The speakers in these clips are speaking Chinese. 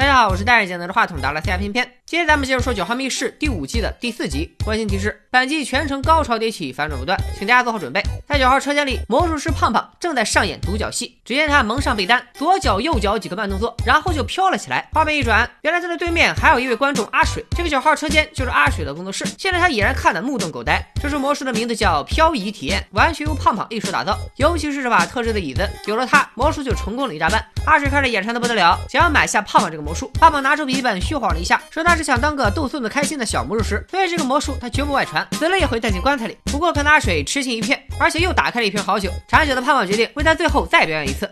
大家好，我是戴眼镜拿着话筒的拉西亚偏偏。今天咱们接着说《九号密室》第五季的第四集。温馨提示：本季全程高潮迭起，反转不断，请大家做好准备。在九号车间里，魔术师胖胖正在上演独角戏。只见他蒙上被单，左脚右脚几个慢动作，然后就飘了起来。画面一转，原来他的对面还有一位观众阿水。这个九号车间就是阿水的工作室。现在他已然看得目瞪口呆。这是魔术的名字叫漂移体验，完全由胖胖一手打造。尤其是这把特制的椅子，有了它，魔术就成功了一大半。阿水看着眼馋的不得了，想要买下胖胖这个魔术。胖胖拿出笔记本虚晃了一下，说他是想当个逗孙子开心的小魔术师，所以这个魔术他绝不外传，死了也会带进棺材里。不过看阿水痴心一片，而且又打开了一瓶好酒，馋酒的胖胖决定为他最后再表演一次。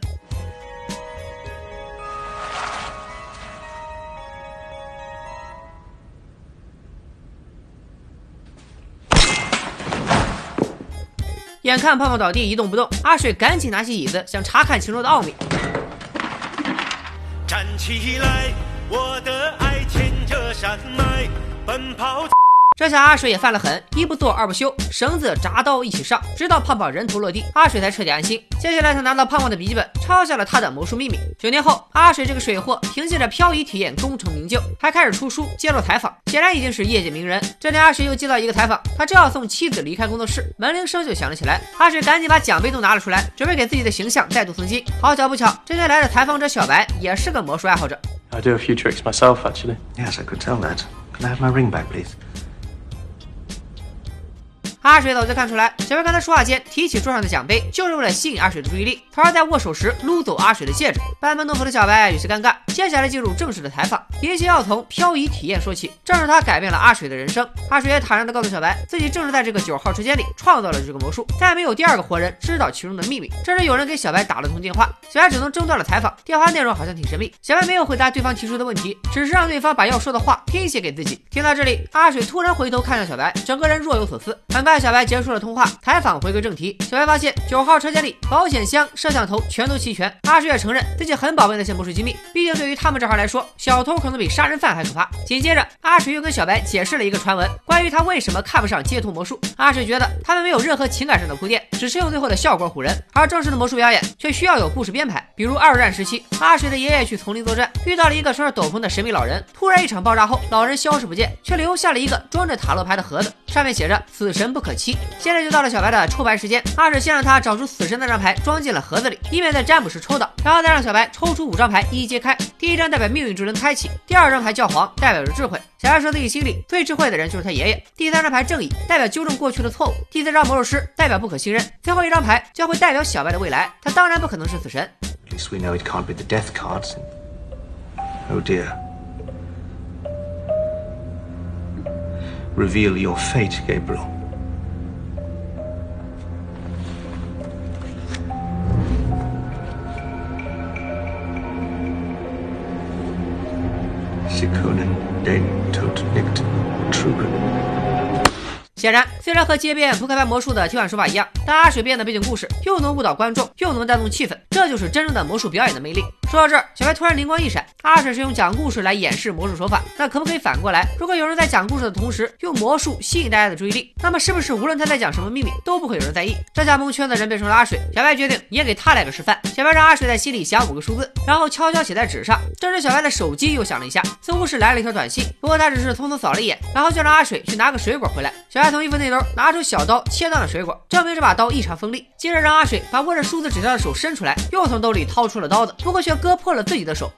眼看胖胖倒地一动不动，阿水赶紧拿起椅子，想查看其中的奥秘。站起来，我的爱这山脉奔跑。这下阿水也犯了狠，一不做二不休，绳子、铡刀一起上，直到胖胖人头落地，阿水才彻底安心。接下来，他拿到胖胖的笔记本，抄下了他的魔术秘密。九年后，阿水这个水货凭借着漂移体验功成名就，还开始出书、接受采访，显然已经是业界名人。这天，阿水又接到一个采访，他正要送妻子离开工作室，门铃声就响了起来。阿水赶紧把奖杯都拿了出来，准备给自己的形象再度增金。好巧不巧，这天来的采访者小白也是个魔术爱好者。I do a few tricks myself, actually. Yes, I could tell that. Can I have my ring back, please? 阿水早就看出来，小白刚才说话间提起桌上的奖杯，就是为了吸引阿水的注意力，从而在握手时撸走阿水的戒指。班门弄斧的小白有些尴尬。接下来进入正式的采访，一切要从漂移体验说起。正是他改变了阿水的人生。阿水也坦然地告诉小白，自己正是在这个九号车间里创造了这个魔术，再没有第二个活人知道其中的秘密。这时有人给小白打了通电话，小白只能中断了采访。电话内容好像挺神秘，小白没有回答对方提出的问题，只是让对方把要说的话拼写给自己。听到这里，阿水突然回头看向小白，整个人若有所思。很快，小白结束了通话，采访回归正题。小白发现九号车间里保险箱、摄像头全都齐全。阿水也承认自己很宝贝那些魔术机密，毕竟对于他们这行来说，小偷可能比杀人犯还可怕。紧接着，阿水又跟小白解释了一个传闻，关于他为什么看不上街头魔术。阿水觉得他们没有任何情感上的铺垫，只是用最后的效果唬人，而正式的魔术表演却需要有故事编排。比如二战时期，阿水的爷爷去丛林作战，遇到了一个穿着斗篷的神秘老人，突然一场爆炸后，老人消失不见，却留下了一个装着塔罗牌的盒子，上面写着“死神不可欺”。现在就到了小白的抽牌时间，阿水先让他找出死神那张牌，装进了盒子里，以免在占卜时抽到，然后再让小白抽出五张牌，一一揭开。第一张代表命运之轮开启，第二张牌教皇代表着智慧。小白说自己心里最智慧的人就是他爷爷。第三张牌正义代表纠正过去的错误。第四张魔术师代表不可信任。最后一张牌将会代表小白的未来。他当然不可能是死神。At least we know it can't be the death card Oh dear. Reveal your fate, Gabriel. Sikunen, den tot nikt, trugen. 显然，虽然和街边扑克牌魔术的提款手法一样，但阿水编的背景故事又能误导观众，又能带动气氛，这就是真正的魔术表演的魅力。说到这儿，小白突然灵光一闪，阿水是用讲故事来掩饰魔术手法，那可不可以反过来？如果有人在讲故事的同时用魔术吸引大家的注意力，那么是不是无论他在讲什么秘密，都不会有人在意？这下蒙圈的人变成了阿水。小白决定也给他来个示范。小白让阿水在心里想五个数字，然后悄悄写在纸上。这时，小白的手机又响了一下，似乎是来了一条短信。不过他只是匆匆扫了一眼，然后就让阿水去拿个水果回来。小白从衣服内兜拿出小刀，切断了水果，证明这把刀异常锋利。接着让阿水把握着数字纸条的手伸出来，又从兜里掏出了刀子，不过却割破了自己的手。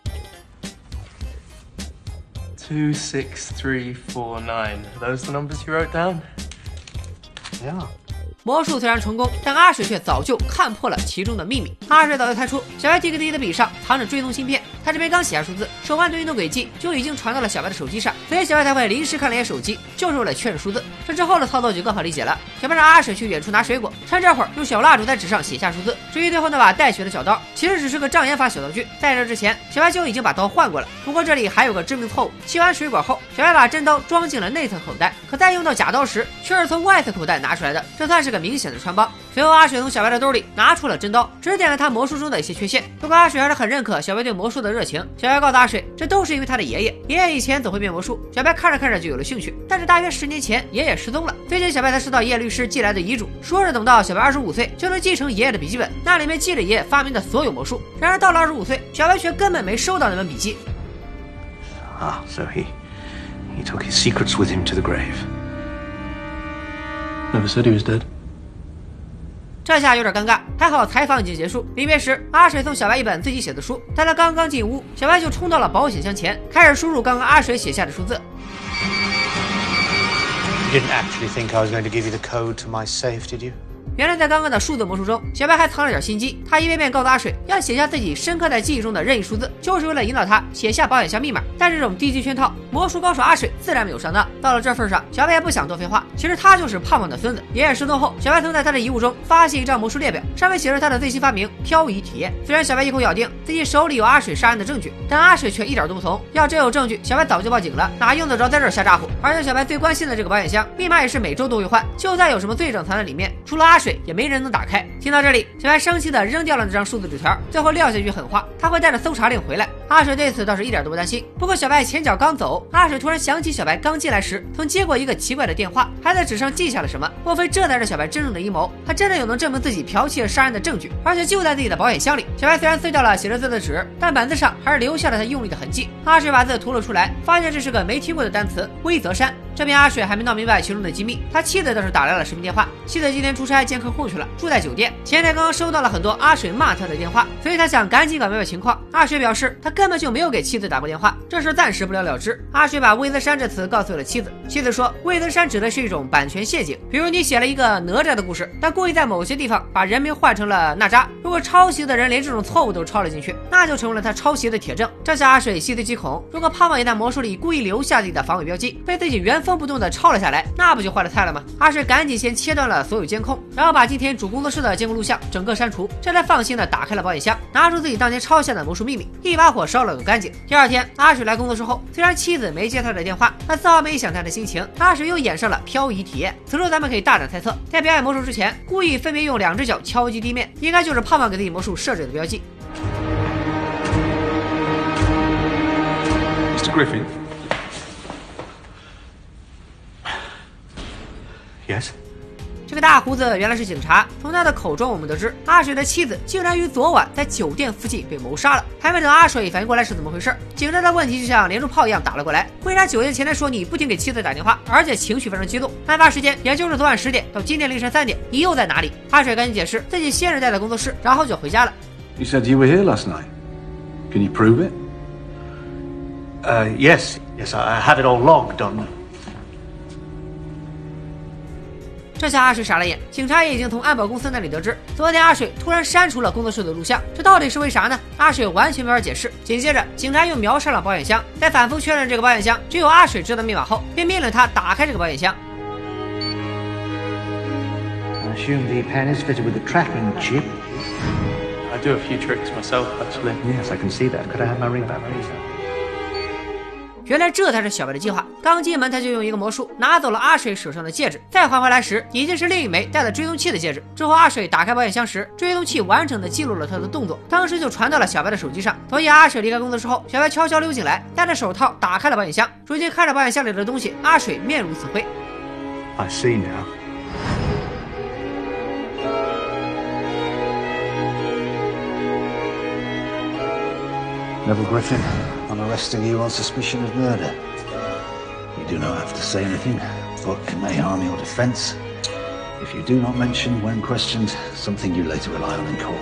Two, six, three, four, nine. Are those the numbers you wrote down? Yeah. 魔术虽然成功，但阿水却早就看破了其中的秘密。阿水早就猜出小白递给自己的笔上藏着追踪芯片，他这边刚写下数字，手腕的运动轨迹就已经传到了小白的手机上，所以小白才会临时看了一眼手机，就是为了确认数字。这之后的操作就更好理解了。小白让阿水去远处拿水果，趁这会儿用小蜡烛在纸上写下数字。至于最后那把带血的小刀，其实只是个障眼法小道具，在这之前，小白就已经把刀换过了。不过这里还有个致命错误，切完水果后，小白把真刀装进了内侧口袋，可在用到假刀时，却是从外侧口袋拿出来的，这算是个明显的穿帮。随后，阿水从小白的兜里拿出了真刀，指点了他魔术中的一些缺陷。不过，阿水还是很认可小白对魔术的热情。小白告诉阿水，这都是因为他的爷爷，爷爷以前总会变魔术。小白看着看着就有了兴趣，但是大约十年前，爷爷失踪了。最近，小白才收到爷爷律师寄来的遗嘱，说是等到小白二十五岁就能继承爷爷的笔记本，那里面记着爷爷发明的所有魔术。然而到了二十五岁，小白却根本没收到那本笔记。Ah, so he he took his secrets with him to the grave. Never said he was dead. 这下有点尴尬，还好采访已经结束。离别时，阿水送小白一本自己写的书。但他刚刚进屋，小白就冲到了保险箱前，开始输入刚刚阿水写下的数字。You didn't actually think I was going to give you the code to my safe, did you? 原来在刚刚的数字魔术中，小白还藏了点心机。他一遍遍告诉阿水，要写下自己深刻在记忆中的任意数字，就是为了引导他写下保险箱密码。但这种低级圈套，魔术高手阿水自然没有上当。到了这份上，小白也不想多废话。其实他就是胖胖的孙子。爷爷失踪后，小白曾在他的遗物中发现一张魔术列表，上面写着他的最新发明——漂移体验。虽然小白一口咬定自己手里有阿水杀人的证据，但阿水却一点都不从。要真有证据，小白早就报警了，哪用得着在这儿瞎咋呼？而且小白最关心的这个保险箱密码也是每周都会换，就算有什么罪证藏在里面，除了阿水，也没人能打开。听到这里，小白生气的扔掉了那张数字纸条，最后撂下一句狠话：他会带着搜查令回来。阿水对此倒是一点都不担心。不过小白前脚刚走，阿水突然想起小白刚进来时曾接过一个奇怪的电话，还在纸上记下了什么。莫非这才是小白真正的阴谋？他真的有能证明自己剽窃杀人的证据，而且就在自己的保险箱里。小白虽然撕掉了写着字的纸，但本子上还是留下了他用力的痕迹。阿水把字涂了出来，发现这是个没听过的单词——威泽山。这边阿水还没闹明白其中的机密，他妻子倒是打来了视频电话。妻子今天出差见客户去了，住在酒店。前台刚刚收到了很多阿水骂他的电话，所以他想赶紧搞明白情况。阿水表示他根本就没有给妻子打过电话，这事暂时不了了之。阿水把威泽山这词告诉了妻子，妻子说威泽山指的是一种版权陷阱，比如你写了一个哪吒的故事，但故意在某些地方把人名换成了娜扎，如果抄袭的人连这种错误都抄了进去，那就成为了他抄袭的铁证。这下阿水细思极恐，如果胖胖也在魔术里故意留下自己的防伪标记，被自己原封不动的抄了下来，那不就坏了菜了吗？阿水赶紧先切断了所有监控，然后把今天主工作室的监控录像整个删除，这才放心的打开了保险箱，拿出自己当年抄下的魔术秘密，一把火烧了个干净。第二天，阿水来工作室后，虽然妻子没接他的电话，但丝毫没想他的心情。阿水又演上了漂移体验。此处咱们可以大胆猜测，在表演魔术之前，故意分别用两只脚敲击地面，应该就是胖胖给自己魔术设置的标记。Mr. Griffin, Yes? 这个大胡子原来是警察。从他的口中，我们得知阿水的妻子竟然于昨晚在酒店附近被谋杀了。还没等阿水反应过来是怎么回事，警察的问题就像连珠炮一样打了过来。为啥酒店前台说你不仅给妻子打电话，而且情绪非常激动？案发时间也就是昨晚十点到今天凌晨三点，你又在哪里？阿水赶紧解释自己先是待在工作室，然后就回家了。You said you were here last night. Can you prove it? Uh, yes, yes, I I have it all logged on. 这下阿水傻了眼，警察也已经从安保公司那里得知，昨天阿水突然删除了工作室的录像，这到底是为啥呢？阿水完全没法解释。紧接着，警察又瞄上了保险箱，在反复确认这个保险箱只有阿水知道密码后，便命令他打开这个保险箱。I assume the pen is fitted with a tracking chip. I do a few tricks myself, actually. Yes, I can see that. Could I have my ring back, please? 原来这才是小白的计划。刚进门，他就用一个魔术拿走了阿水手上的戒指，再还回来时，已经是另一枚带了追踪器的戒指。之后，阿水打开保险箱时，追踪器完整的记录了他的动作，当时就传到了小白的手机上。所以，阿水离开工作室后，小白悄悄溜进来，戴着手套打开了保险箱。如今看着保险箱里的东西，阿水面如死灰。I see now. 那副 Griffin I'm arresting you on suspicion of murder. You do not have to say anything, but it may harm your defense if you do not mention, when questioned, something you later rely on in court.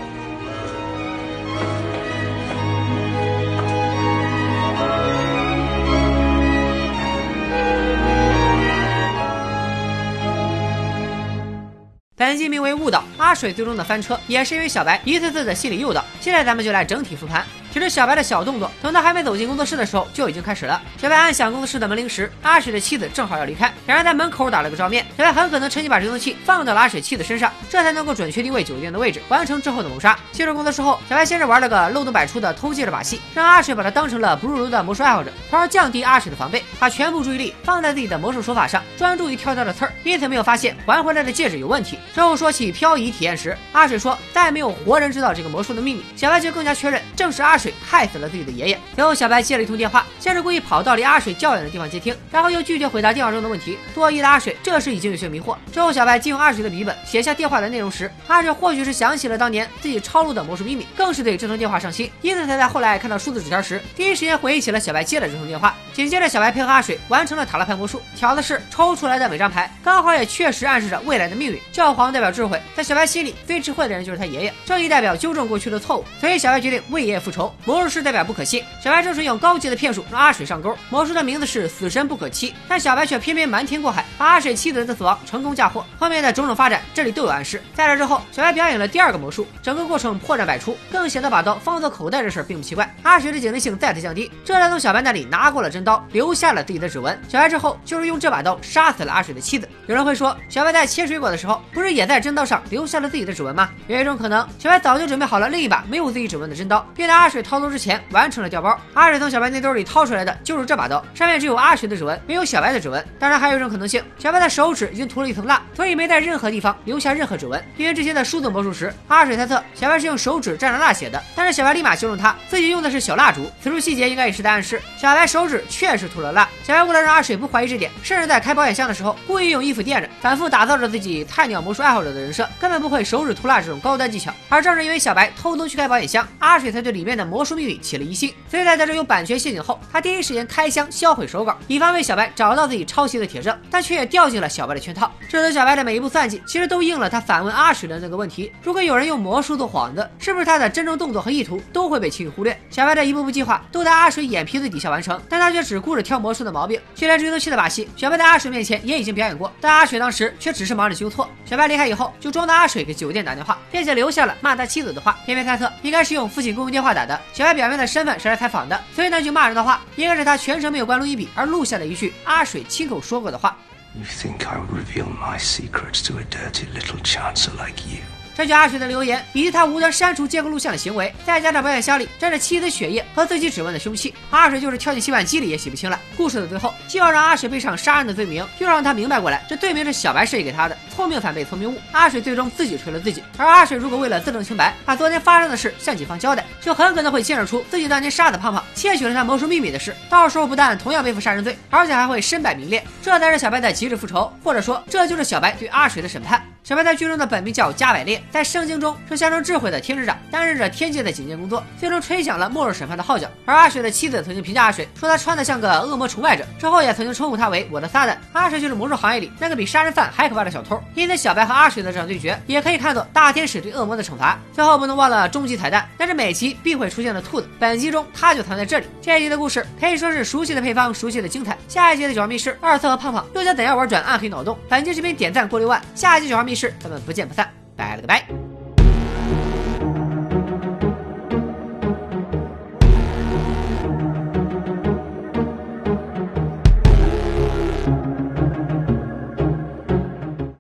本集名为误导，阿水最终的翻车也是因为小白一次次的心理诱导。现在咱们就来整体复盘。 其实小白的小动作，等他还没走进工作室的时候就已经开始了。小白按响工作室的门铃时，阿水的妻子正好要离开，两人在门口打了个照面。小白很可能趁机把追踪器放到了阿水妻子身上，这才能够准确定位酒店的位置，完成之后的谋杀。进入工作室后，小白先是玩了个漏洞百出的偷戒指把戏，让阿水把他当成了不入流的魔术爱好者，从而降低阿水的防备，把全部注意力放在自己的魔术手法上，专注于挑挑的刺儿，因此没有发现还回来的戒指有问题。之后说起漂移体验时，阿水说再没有活人知道这个魔术的秘密，小白就更加确认正是阿水。害死了自己的爷爷。随后，小白接了一通电话，先是故意跑到离阿水较远的地方接听，然后又拒绝回答电话中的问题。多疑的阿水这时已经有些迷惑。之后，小白借用阿水的笔记本写下电话的内容时，阿水或许是想起了当年自己抄录的魔术秘密，更是对这通电话上心，因此才在后来看到数字纸条时，第一时间回忆起了小白接的这通电话。紧接着，小白配合阿水完成了塔拉牌魔术，巧的是抽出来的每张牌刚好也确实暗示着未来的命运。教皇代表智慧，在小白心里最智慧的人就是他爷爷，正义代表纠正过去的错误，所以小白决定为爷爷复仇。魔术师代表不可信，小白正是用高级的骗术让阿水上钩。魔术的名字是死神不可欺，但小白却偏偏瞒天过海，把阿水妻子的死亡成功嫁祸。后面的种种发展，这里都有暗示。在这之后，小白表演了第二个魔术，整个过程破绽百出，更显得把刀放在口袋这事儿并不奇怪。阿水的警惕性再次降低，这才从小白那里拿过了真刀，留下了自己的指纹。小白之后就是用这把刀杀死了阿水的妻子。有人会说，小白在切水果的时候，不是也在真刀上留下了自己的指纹吗？有一种可能，小白早就准备好了另一把没有自己指纹的真刀，并在阿水逃走之前完成了调包。阿水从小白内兜里掏出来的就是这把刀，上面只有阿水的指纹，没有小白的指纹。当然，还有一种可能性，小白的手指已经涂了一层蜡，所以没在任何地方留下任何指纹。因为之前的数字魔术时，阿水猜测小白是用手指蘸着蜡写的，但是小白立马纠正他自己用的是小蜡烛。此处细节应该也是在暗示小白手指确实涂了蜡。小白为了让阿水不怀疑这点，甚至在开保险箱的时候故意用衣服垫着，反复打造着自己菜鸟魔术爱好者的人设，根本不会手指涂蜡这种高端技巧。而正是因为小白偷偷去开保险箱，阿水才对里面的魔术秘密起了疑心。所以在得知有版权陷阱后，他第一时间开箱销毁手稿，以防被小白找到自己抄袭的铁证，但却也掉进了小白的圈套。这次小白的每一步算计，其实都应了他反问阿水的那个问题：如果有人用魔术做幌子，是不是他的真正动作和意图都会被轻易忽略？小白的一步步计划都在阿水眼皮子底下完成，但他却只顾着挑魔术的毛病，就连追踪器的把戏，小白在阿水面前也已经表演过，但阿水当时却只是忙着纠错。小白离开以后，就装到阿水给酒店打电话，并且留下了骂他妻子的话。偏偏猜测应该是用父亲公用电话打的。小白表面的身份是来采访的，所以那句骂人的话，应该是他全程没有关录音笔而录下的一句阿水亲口说过的话。You think I would reveal my secrets to a dirty little chancer like you? 这句阿水的留言，以及他无端删除监控录像的行为，再加上保险箱里沾着妻子血液和自己指纹的凶器，阿水就是跳进洗碗机里也洗不清了。故事的最后，既要让阿水背上杀人的罪名，又让他明白过来，这罪名是小白设计给他的。聪明反被聪明误，阿水最终自己锤了自己。而阿水如果为了自证清白，把昨天发生的事向警方交代，就很可能会牵扯出自己当年杀的胖胖，窃取了他魔术秘密的事。到时候不但同样背负杀人罪，而且还会身败名裂。这才是小白的极致复仇，或者说，这就是小白对阿水的审判。小白在剧中的本名叫加百列，在圣经中是象征智慧的天使长，担任着天界的警戒工作，最终吹响了末日审判的号角。而阿水的妻子曾经评价阿水，说他穿的像个恶魔崇拜者，之后也曾经称呼他为我的撒旦。阿水就是魔术行业里那个比杀人犯还可怕的小偷，因此小白和阿水的这场对决，也可以看作大天使对恶魔的惩罚。最后不能忘了终极彩蛋，那是每集必会出现的兔子，本集中它就藏在这里。这一集的故事可以说是熟悉的配方，熟悉的精彩。下一集的九号密室，二色和胖胖又将怎样玩转暗黑脑洞？本期视频点赞过六万，下一集九号密室咱们不见不散，拜了个拜。